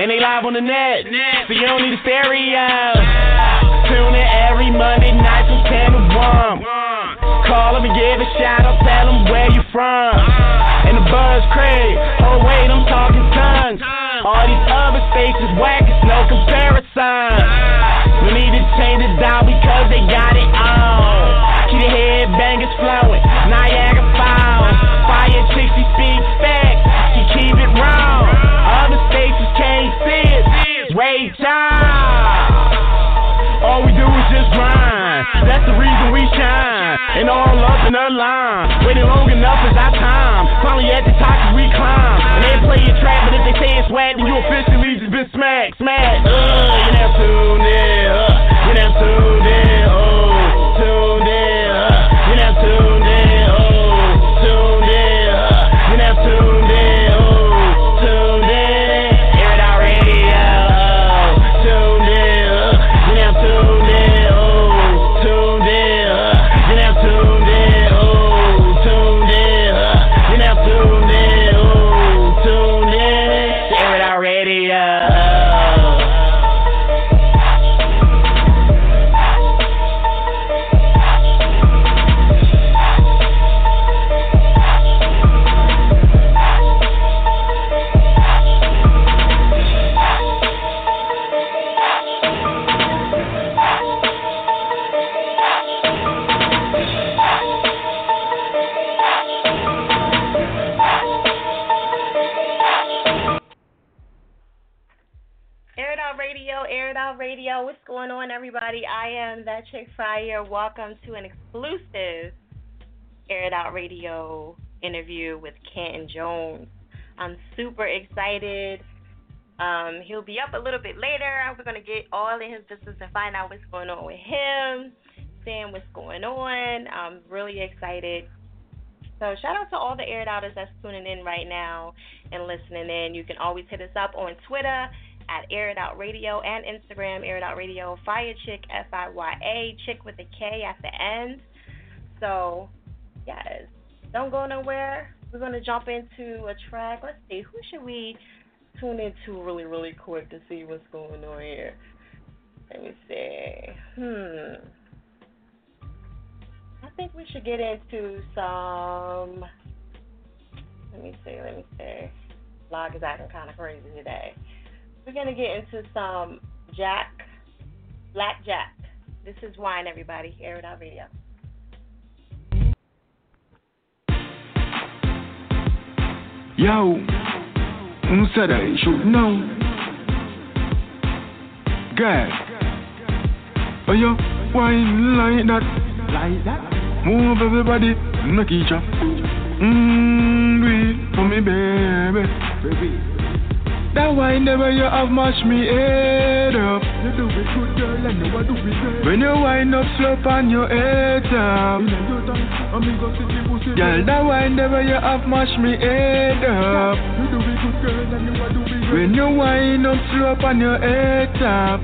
And they live on the net, so you don't need a stereo. Tune in every Monday night from 10 to 1. Call them and give a shout out, tell them where you from. And the buzz crazy. Oh, wait, I'm talking tons. All these other stations whack, it's no comparison. We need to change it down because they got it on. Keep the headbangers flowing, in the line. Waiting long enough is our time. Finally at the top we climb. They play your trap, but if they say it's whack, then you officially just been smacked, smacked. Uh, you never tuned in. Uh, you never tuned in. Oh, chick Fire. Welcome to an exclusive Air It Out Radio interview with Canton Jones. I'm super excited. Um, he'll be up a little bit later. We're gonna get all in his business and find out what's going on with him, seeing what's going on. I'm really excited. So shout out to all the Air It Outers that's tuning in right now and listening in. You can always hit us up on Twitter at Air It Out Radio and Instagram Air It Out Radio. Fire Chick F I Y A Chick with a K at the end. So yes, don't go nowhere. We're gonna jump into a track. Let's see who should we tune into really really quick to see what's going on here. Let me see. Hmm. I think we should get into some. Let me see. Let me see. Blog is acting kind of crazy today. We're gonna get into some Jack, Black Jack. This is wine, everybody. Air it out radio. Yo, who said I should know? God, oh yo, wine like that, like that. Move everybody, make each up. Mmm, do it for me, baby, baby. That wine never you have mash me head up. You do it good, girl, and you do it great. When you wind up, slope on your head up. Girl, that wine never you have mash me head up. You do it good, girl, and you do it great. When you wind up, slope on your head up.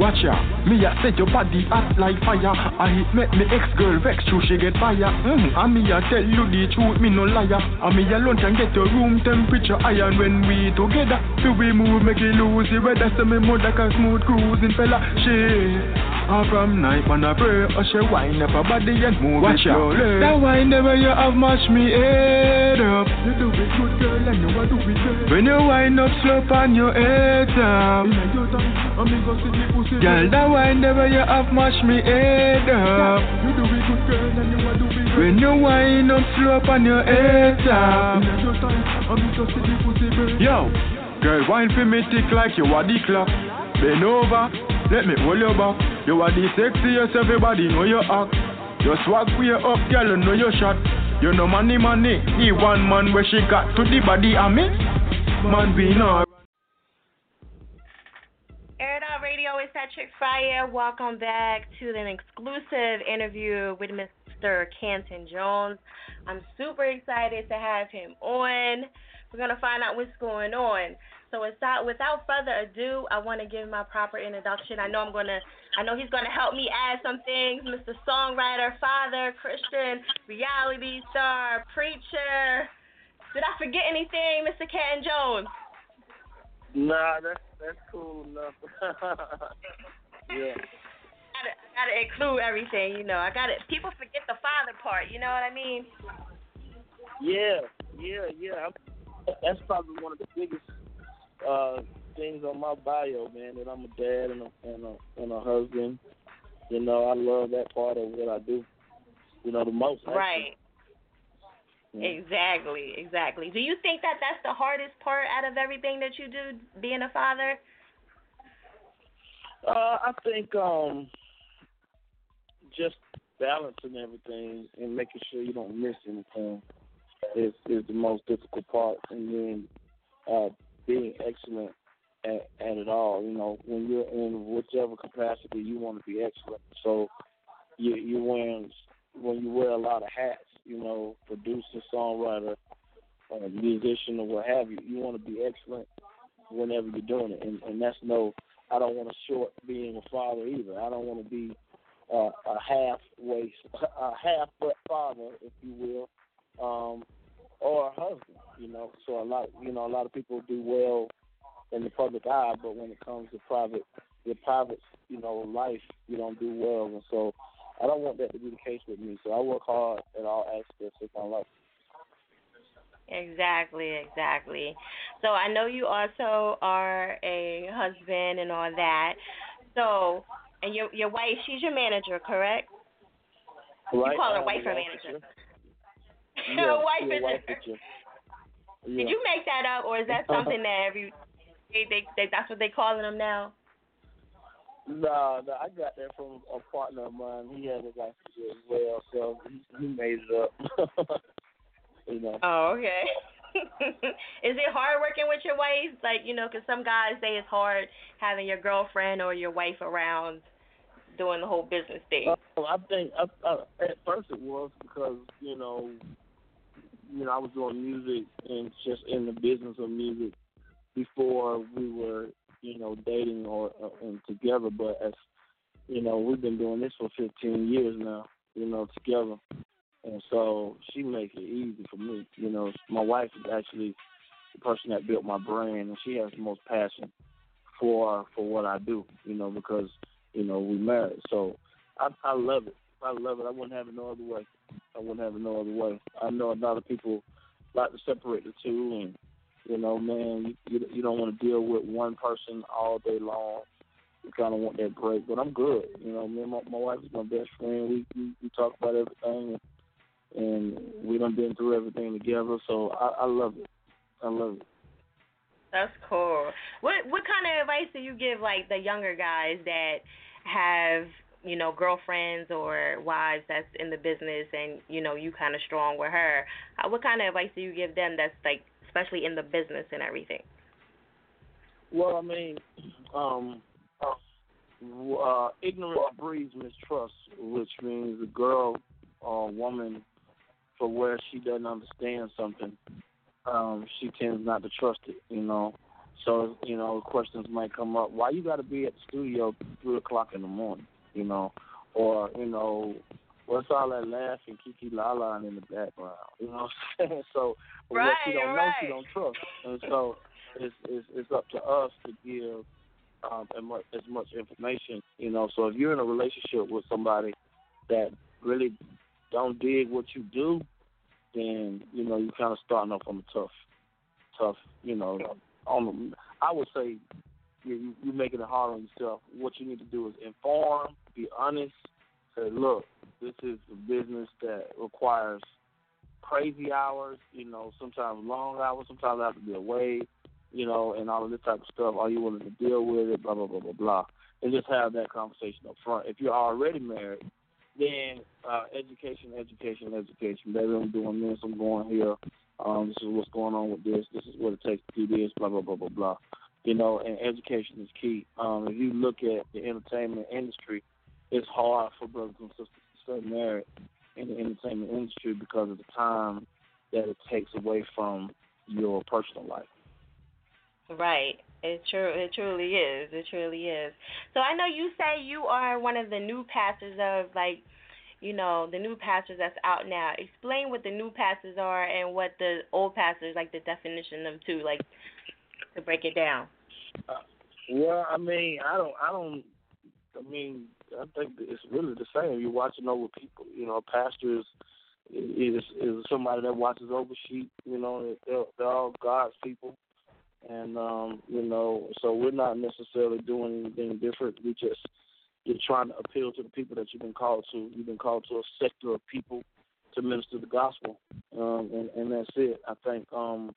Watch ya, me a set your body hot like fire. I hit make me ex girl vex, true she get fire. Mm, and me a tell you the truth, me no liar. And me alone can get your room temperature high. And when we together. So we move, make it lose the weather. So me mother can smooth cruising fella. Shit. And from night man I pray, oh she wind up her body and move Watch it slowly. That wine never you have mash me head up. You do it good girl and you a do it great. When you wind up slope on your head up. Girl, that wine never you have mash me head up. You do it good girl and you a do it great. When you wind up slope on your head up. Yo, girl, wine for me tick like you are the clock. Bend over, let me hold your back. You are the sexiest, everybody know your act. Your swag way up, girl, you know your shot. You know money, money. The one man where she got to the body of me. Man, It Out Radio is that chick Fire. Welcome back to an exclusive interview with Mr. Canton Jones. I'm super excited to have him on. We're gonna find out what's going on. So without without further ado, I want to give my proper introduction. I know I'm gonna, I know he's gonna help me add some things. Mr. Songwriter, father, Christian, reality star, preacher. Did I forget anything, Mr. Canton Jones? Nah, that's that's cool enough. yeah. Gotta, gotta include everything, you know. I gotta. People forget the father part. You know what I mean? Yeah, yeah, yeah. I'm, that's probably one of the biggest uh, things on my bio, man. That I'm a dad and a and a, and a husband. You know, I love that part of what I do. You know, the most. Actually. Right. Yeah. Exactly, exactly. Do you think that that's the hardest part out of everything that you do, being a father? Uh, I think um, just balancing everything and making sure you don't miss anything is is the most difficult part, and then uh, being excellent at, at it all. You know, when you're in whichever capacity you want to be excellent. So you you wearing when you wear a lot of hats. You know, producer, songwriter, uh, musician, or what have you. You want to be excellent whenever you're doing it, and, and that's no. I don't want to short being a father either. I don't want to be uh, a half waist, a half butt father, if you will, um, or a husband. You know, so a lot, you know, a lot of people do well in the public eye, but when it comes to private, your private, you know, life, you don't do well. And so, I don't want that to be the case with me. So I work hard at all aspects of my life. Exactly, exactly. So I know you also are a husband and all that. So, and your your wife, she's your manager, correct? Right. You call her wife or manager? Yeah, wife yeah, is wife picture. Did you make that up, or is that something that every they, they, they that's what they calling them now? No, no, I got that from a partner of mine. He had wife picture as well, so he, he made it up. you know. Oh, okay. is it hard working with your wife? Like, you know, because some guys say it's hard having your girlfriend or your wife around doing the whole business thing. Uh, I think I, uh, at first it was because you know, you know, I was doing music and just in the business of music before we were, you know, dating or uh, and together. But as you know, we've been doing this for 15 years now, you know, together. And so she makes it easy for me. You know, my wife is actually the person that built my brand, and she has the most passion for for what I do. You know, because you know we married. So I I love it. I love it. I wouldn't have it no other way. I wouldn't have it no other way. I know a lot of people like to separate the two, and you know, man, you you, don't want to deal with one person all day long. You kind of want that break, but I'm good. You know, me and my, my wife is my best friend. We, we we talk about everything, and, and we done been through everything together. So I, I love it. I love it. That's cool. What what kind of advice do you give like the younger guys that have you know girlfriends or wives that's in the business and you know you kind of strong with her? How, what kind of advice do you give them that's like especially in the business and everything? Well, I mean, um, uh, ignorance breeds mistrust, which means a girl or woman, for where she doesn't understand something, um, she tends not to trust it. You know, so you know questions might come up. Why you got to be at the studio three o'clock in the morning? You know, or you know, what's all that laughing, kiki la la in the background? You know what I'm saying? So but right, what she don't right. know, she don't trust, and so it's it's, it's up to us to give um, as much, as much information. You know, so if you're in a relationship with somebody that really don't dig what you do, then you know you're kind of starting off on a tough, tough. You know, on the, I would say you you're making it hard on yourself. What you need to do is inform, be honest. Say, look, this is a business that requires crazy hours. You know, sometimes long hours. Sometimes I have to be away you know, and all of this type of stuff. Are you willing to deal with it? Blah blah blah blah blah. And just have that conversation up front. If you're already married, then uh, education, education, education. Baby, I'm doing this. I'm going here. Um, this is what's going on with this. This is what it takes to do this. Blah blah blah blah blah. You know, and education is key. Um, if you look at the entertainment industry, it's hard for brothers and sisters to stay married in the entertainment industry because of the time that it takes away from your personal life. Right. It true. It truly is. It truly is. So I know you say you are one of the new pastors of like, you know, the new pastors that's out now. Explain what the new pastors are and what the old pastors like the definition of two, like to break it down. Uh, well, I mean, I don't, I don't, I mean, I think it's really the same. You're watching over people. You know, pastors is is somebody that watches over sheep. You know, they're, they're all God's people, and um, you know, so we're not necessarily doing anything different. We just you're trying to appeal to the people that you've been called to. You've been called to a sector of people to minister the gospel, um, and and that's it. I think. um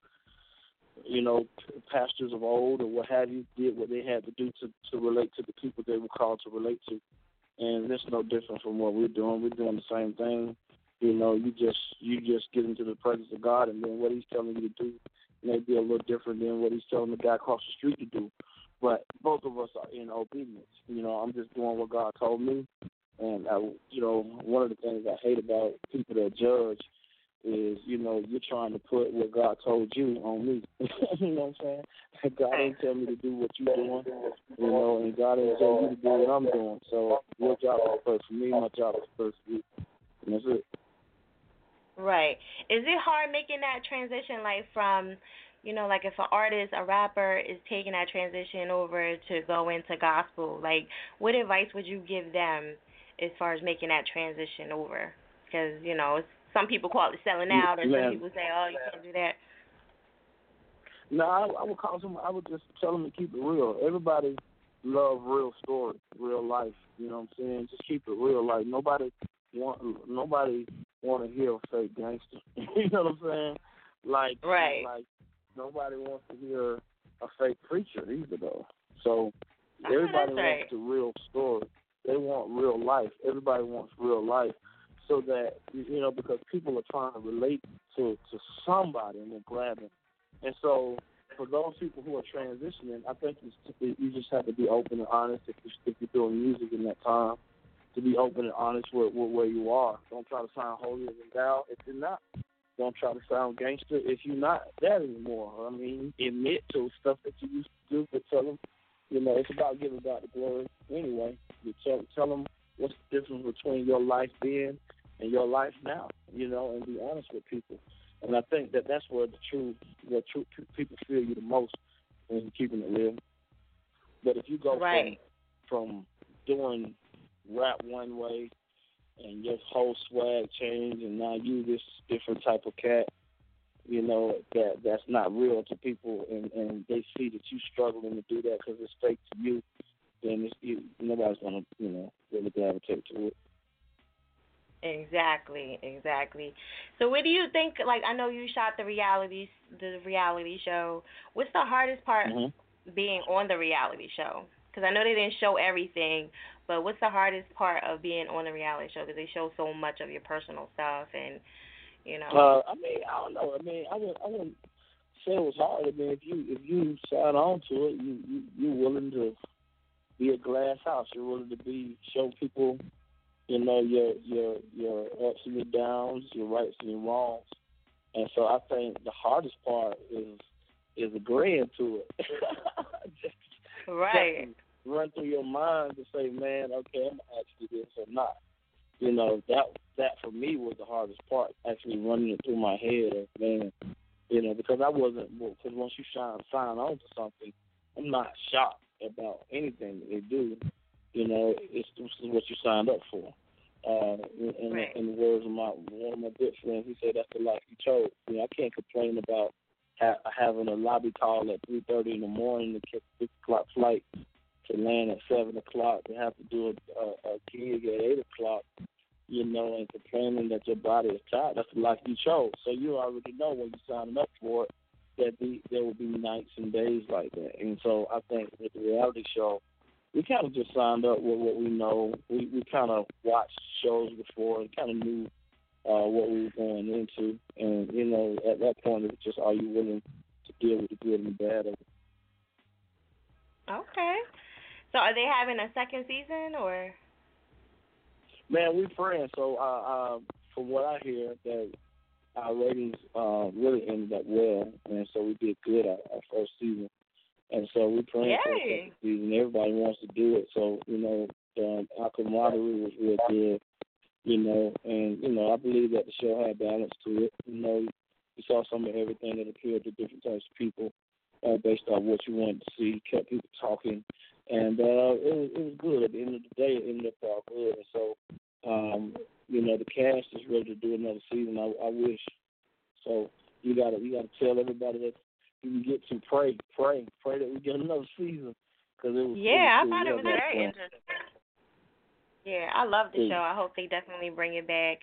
you know, pastors of old or what have you did what they had to do to to relate to the people they were called to relate to, and it's no different from what we're doing. We're doing the same thing. You know, you just you just get into the presence of God, and then what He's telling you to do may be a little different than what He's telling the guy across the street to do. But both of us are in obedience. You know, I'm just doing what God told me, and I, you know, one of the things I hate about people that judge is, you know, you're trying to put what God told you on me. you know what I'm saying? God ain't tell me to do what you're doing, you know, and God ain't tell you to do what I'm doing. So your job is first for me, my job is first for you. And that's it. Right. Is it hard making that transition, like from, you know, like if an artist, a rapper is taking that transition over to go into gospel, like what advice would you give them as far as making that transition over? Because you know, some people call it selling out, or some people say, oh, you can't do that. No, I, I would call them. I would just tell them to keep it real. Everybody love real stories, real life. You know what I'm saying? Just keep it real. Like nobody want nobody want to hear a fake gangster. you know what I'm saying? Like right. like nobody wants to hear a fake preacher either though. So everybody oh, wants right. the real story. They want real life. Everybody wants real life. So that you know, because people are trying to relate to to somebody and they're grabbing. And so for those people who are transitioning, I think you, you just have to be open and honest if, you, if you're doing music in that time to be open and honest with, with where you are. Don't try to sound holier than thou if you're not. Don't try to sound gangster if you're not that anymore. I mean, admit to stuff that you used to do, but tell them, you know, it's about giving God the glory anyway. You tell, tell them what's the difference between your life then and your life now, you know, and be honest with people. And I think that that's where the true, the true people feel you the most when you're keeping it real. But if you go right. from from doing rap one way and your whole swag changed and now you this different type of cat you know that that's not real to people and and they see that you struggling to do that because it's fake to you then it's, you, nobody's gonna you know really gravitate to it Exactly, exactly. So, what do you think? Like, I know you shot the reality, the reality show. What's the hardest part mm-hmm. being on the reality show? Because I know they didn't show everything, but what's the hardest part of being on the reality show? Because they show so much of your personal stuff, and you know. Uh, I mean, I don't know. I mean, I wouldn't, I wouldn't say it was hard. I mean, if you if you sign on to it, you you you're willing to be a glass house. You're willing to be show people, you know, your your your ups and your downs, your rights and your wrongs. And so I think the hardest part is is agreeing to it. just, right. Just run through your mind to say, man, okay, I'm actually this or not. You know, that that for me was the hardest part, actually running it through my head of, man, you know, because I wasn't, because once you sign, sign on to something, I'm not shocked about anything that they do. You know, it's this is what you signed up for. Uh, in, right. in the words of my one of my good friends, he said that's the life you chose. You know, I can't complain about ha- having a lobby call at three thirty in the morning to catch a six o'clock flight to land at seven o'clock, to have to do a, a, a gig at eight o'clock, you know, and complaining that your body is tired. That's the life you chose. So you already know when you're signing up for it that the, there will be nights and days like that. And so I think with the reality show, we kind of just signed up with what we know. We we kind of watched shows before and kind of knew uh, what we were going into. And you know, at that point, it's just are you willing to deal with the good and the bad of it? Okay. So are they having a second season or? Man, we friends. So, uh, uh, from what I hear, that our ratings uh, really ended up well, and so we did good our, our first season. And so we're praying for the season. Everybody wants to do it, so you know, um, our camaraderie was real good. You know, and you know, I believe that the show had balance to it. You know, you saw some of everything that appealed to different types of people uh, based on what you wanted to see. Kept people talking, and uh, it was it was good. At the end of the day, it ended up all good. And so, um, you know, the cast is ready to do another season. I, I wish. So you gotta you gotta tell everybody that you can get to pray, pray, pray that we get another season. Cause it was yeah, was I thought it was very fun. interesting. Yeah, I love the Mm. show. I hope they definitely bring it back.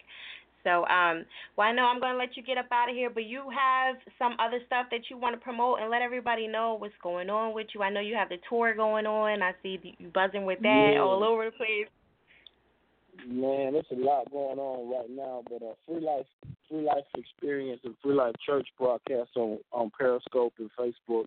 So, um, well, I know I'm going to let you get up out of here, but you have some other stuff that you want to promote and let everybody know what's going on with you. I know you have the tour going on. I see you buzzing with that Yeah. all over the place. Man, there's a lot going on right now, but uh, Free Life, Free Life Experience and Free Life Church broadcast on on Periscope and Facebook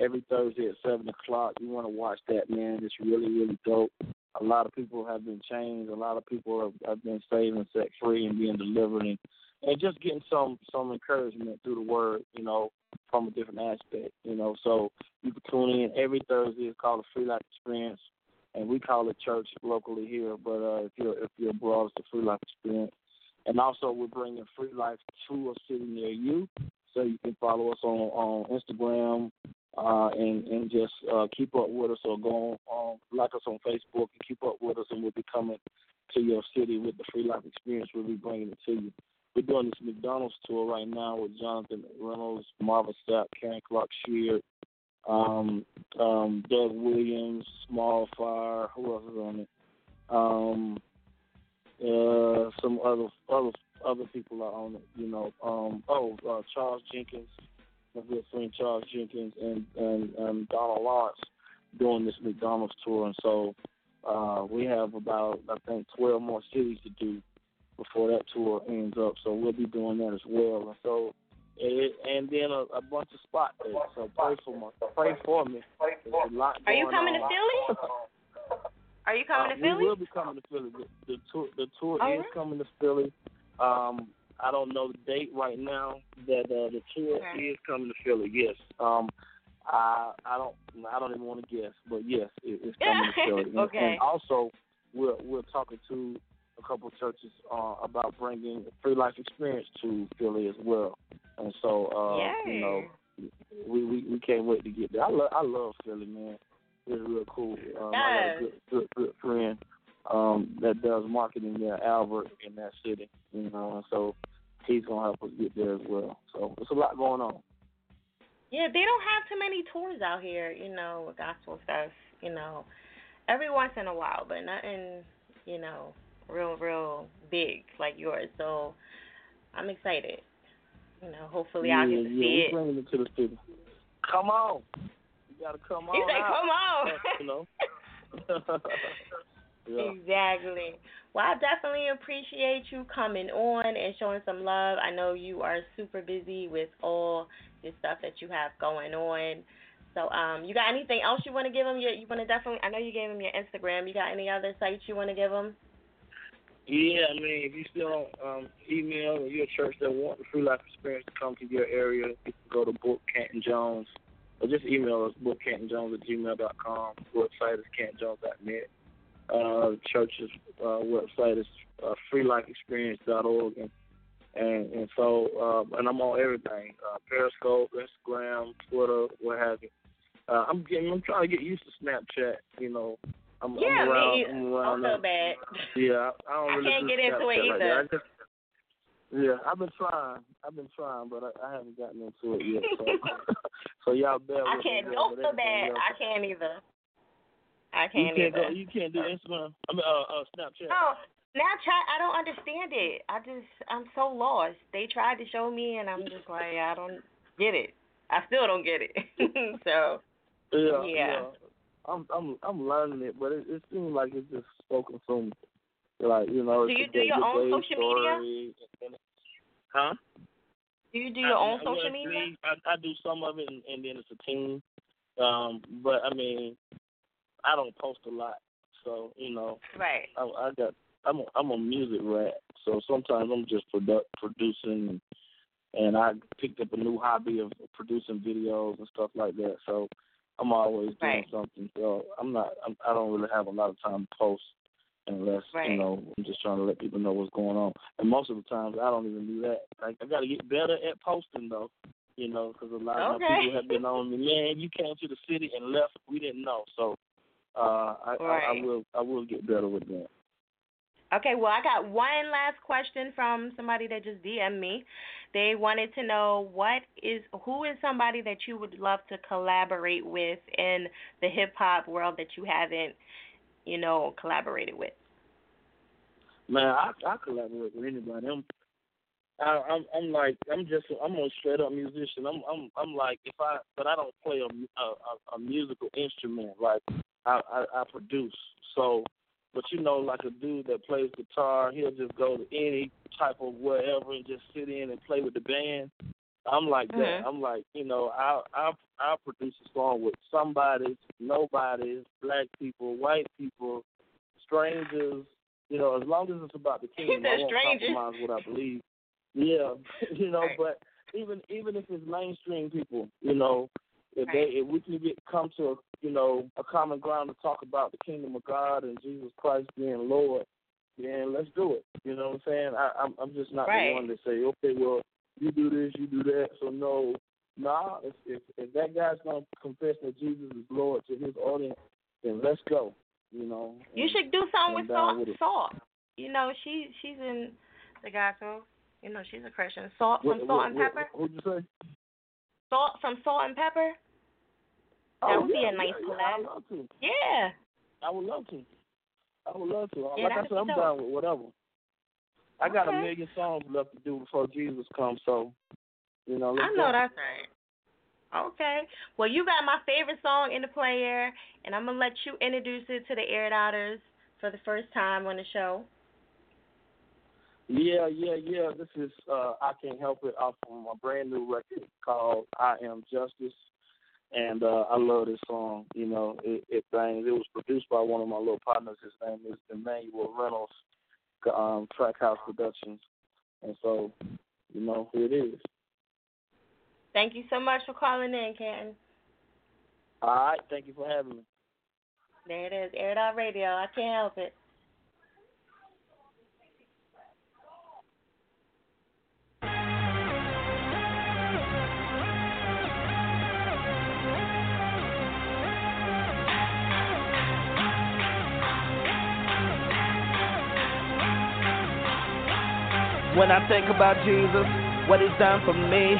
every Thursday at seven o'clock. You want to watch that, man? It's really really dope. A lot of people have been changed. A lot of people have, have been saved and set free and being delivered, and and just getting some some encouragement through the word, you know, from a different aspect, you know. So you can tune in every Thursday. It's called the Free Life Experience and we call it church locally here. But uh, if you're if you're abroad, it's the Free Life Experience. And also, we're bringing Free Life to a city near you, so you can follow us on on Instagram uh, and and just uh, keep up with us or go on um, like us on Facebook and keep up with us, and we'll be coming to your city with the Free Life Experience. We'll be bringing it to you. We're doing this McDonald's tour right now with Jonathan McReynolds, Marvin Sapp, Karen Clark Sheard, um, um, Doug Williams, Small Fire, who else is on it? Um, uh, some other other other people are on it, you know. Um, oh, uh, Charles Jenkins, my good friend Charles Jenkins, and and, and Donald Lawrence doing this McDonald's tour, and so uh, we have about I think twelve more cities to do before that tour ends up. So we'll be doing that as well, and so it, and then a, a bunch of spot dates. So pray for me. Pray for me. There's a lot Are you coming to. Philly? Are you coming Uh, to Philly? We will be coming to Philly. The, the tour, the tour is coming to Philly. Um, I don't know the date right now. That uh, the tour Okay. is coming to Philly. Yes. Um, I I don't I don't even want to guess, but yes, it, it's coming to Philly. And, Okay. and also, we're we're talking to a couple of churches uh, about bringing Free Life Experience to Philly as well. And so, uh, Yay. you know, we, we we can't wait to get there. I love I love Philly, man. It's real cool. Um, I got a good good good friend um, that does marketing there, Albert, in that city. You know, and so he's gonna help us get there as well. So it's a lot going on. Yeah, they don't have too many tours out here, you know, with gospel stuff, you know. Every once in a while, but nothing, you know, real, real big like yours. So I'm excited. You know, hopefully yeah, I'll get to yeah, see it. bringing it to the city. Come on, you gotta come on. He said, out. "Come on." you know. yeah. Exactly. Well, I definitely appreciate you coming on and showing some love. I know you are super busy with all the stuff that you have going on. So, um, you got anything else you want to give them? You, you want to definitely. I know you gave them your Instagram. You got any other sites you want to give them? Yeah, I mean, if you still um, email or you're a church that want the Free Life Experience to come to your area, you can go to Book Canton Jones or just email us, bookcantonjones at gmail.com. Website is cantonjones.net. Uh, church's uh, website is uh, freelifeexperience.org. And, and, and so, uh, and I'm on everything uh, Periscope, Instagram, Twitter, what have you. Uh, I'm getting, I'm trying to get used to Snapchat, you know. I'm, yeah, I'm around, me. I'm I around feel bad. Yeah, I don't I really can't do get into it either. I just, yeah, I've been trying. I've been trying, but I, I haven't gotten into it yet. So, so y'all bear I can't. me. Don't feel bad. I can't either. I can't you can't either. go. You can't do Instagram. I mean, uh, uh, Snapchat. No, Snapchat, I don't understand it. I just, I'm so lost. They tried to show me, and I'm just like, I don't get it. I still don't get it. so, Yeah, yeah. I'm, I'm, I'm learning it, but it, it seems like it's just so consuming. Like you know, Do you do your own social media? story, and- Huh? do you do your own I, social well, media? I, I do some of it, and, and then it's a team. Um, but I mean, I don't post a lot, so you know, right? I, I got I'm a, I'm a music rat, so sometimes I'm just produ- producing, and, and I picked up a new hobby of producing videos and stuff like that. So I'm always doing right. something. So I'm not I'm, I don't really have a lot of time to post unless right. you know I'm just trying to let people know what's going on. And most of the times I don't even do that. Like I got to get better at posting though. You know, because a lot okay. of people have been on me. Man, you came to the city and left. We didn't know. So uh, I, right. I, I will I will get better with that. Okay, well, I got one last question from somebody that just DM'd me. They wanted to know what is who is somebody that you would love to collaborate with in the hip hop world that you haven't, you know, collaborated with. Man, I I collaborate with anybody. I'm I, I'm I'm like I'm just I'm a straight up musician. I'm I'm I'm like if I but I don't play a a, a musical instrument like I, I I produce. So but you know, like a dude that plays guitar, he'll just go to any type of wherever and just sit in and play with the band. I'm like that. Mm-hmm. I'm like, you know, I'll I'll I'll produce a song with somebody, nobody, black people, white people, strangers. You know, as long as it's about the kingdom, I won't stranger. compromise what I believe. Yeah, you know, Right. but even even if it's mainstream people, you know, if Right. they if we can get come to a you know a common ground to talk about the kingdom of God and Jesus Christ being Lord, then let's do it. You know what I'm saying? I, I'm I'm just not Right. the one to say, okay, well you do this, you do that. So no, nah. If if, if that guy's gonna confess that Jesus is Lord to his audience, then let's go. You know. You and- should do something with Salt. with it. Salt. You know, she she's in the gospel. You know, she's a Christian. Salt What- from what- Salt and what- Pepper. What'd you say? Salt from Salt and Pepper. That oh, would be a nice yeah, yeah, collab. I would love to. Yeah. I would love to. I would love to. Yeah, like I said, I'm dope. down with whatever. I got a million songs left to do before Jesus comes, so you know. I know go. that's right. Okay. Well, you got my favorite song in the player, and I'm gonna let you introduce it to the Air It Outers for the first time on the show. Yeah, yeah, yeah. This is uh I Can't Help It off of my brand new record called I Am Justice. And uh I love this song. You know, it, it bangs. It was produced by one of my little partners. His name is Emmanuel Reynolds, um, Trackhouse Productions. And so, you know, here it is. Thank you so much for calling in, Canton. All right, thank you for having me. There it is, Air It Out Radio. I can't help it. When I think about Jesus, what he's done for me.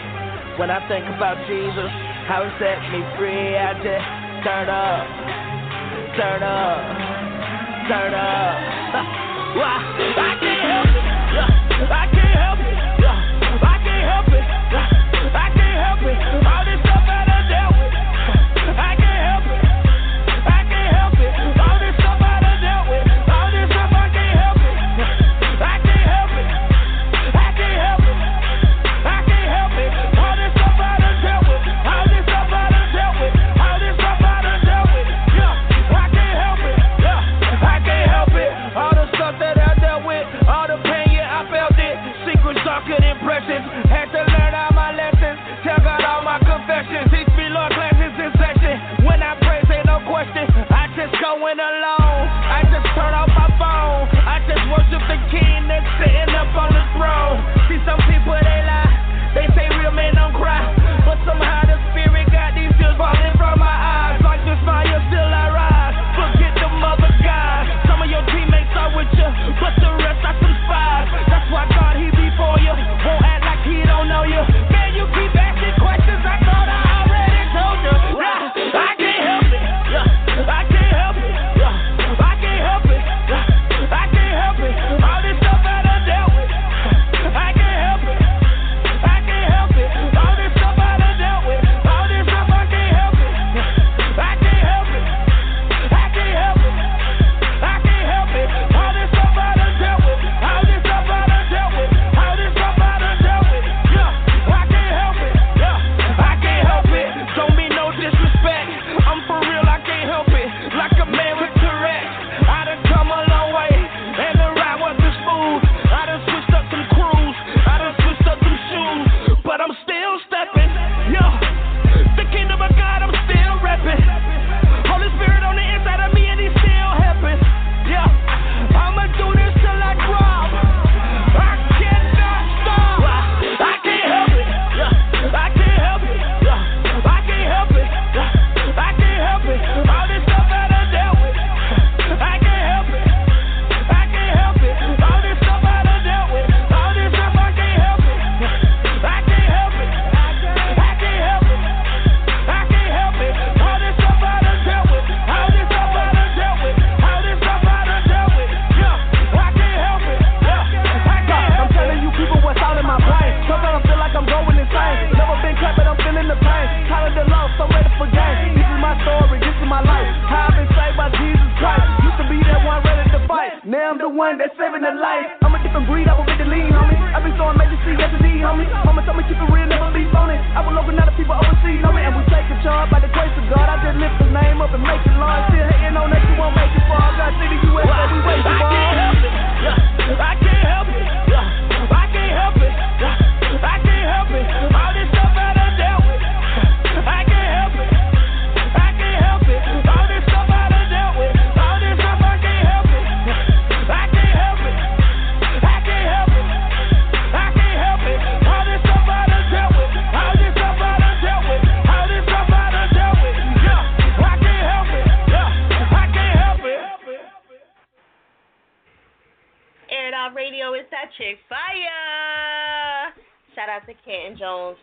When I think about Jesus, how he set me free, I just turn up, turn up, turn up. I can't help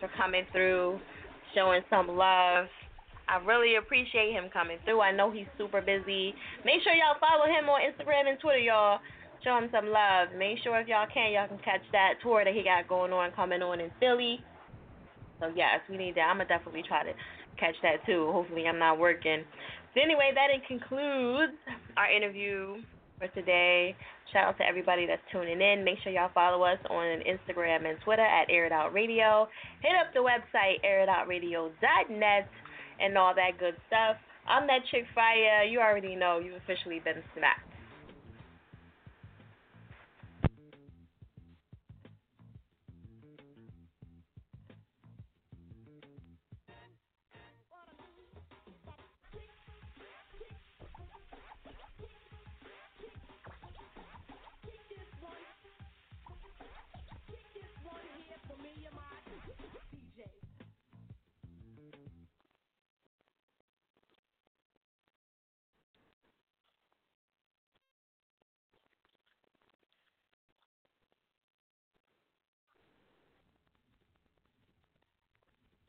for coming through, showing some love. I really appreciate him coming through. I know he's super busy. Make sure y'all follow him on Instagram and Twitter, y'all. Show him some love. Make sure if y'all can, y'all can catch that tour that he got going on coming on in Philly. So yes, we need that. I'm gonna definitely try to catch that too. Hopefully, I'm not working. So anyway, that concludes our interview for today. Shout out to everybody that's tuning in. Make sure y'all follow us on Instagram and Twitter at Air It Out Radio. Hit up the website airitoutradio.net and all that good stuff. I'm that chick fire. You already know you've officially been smacked.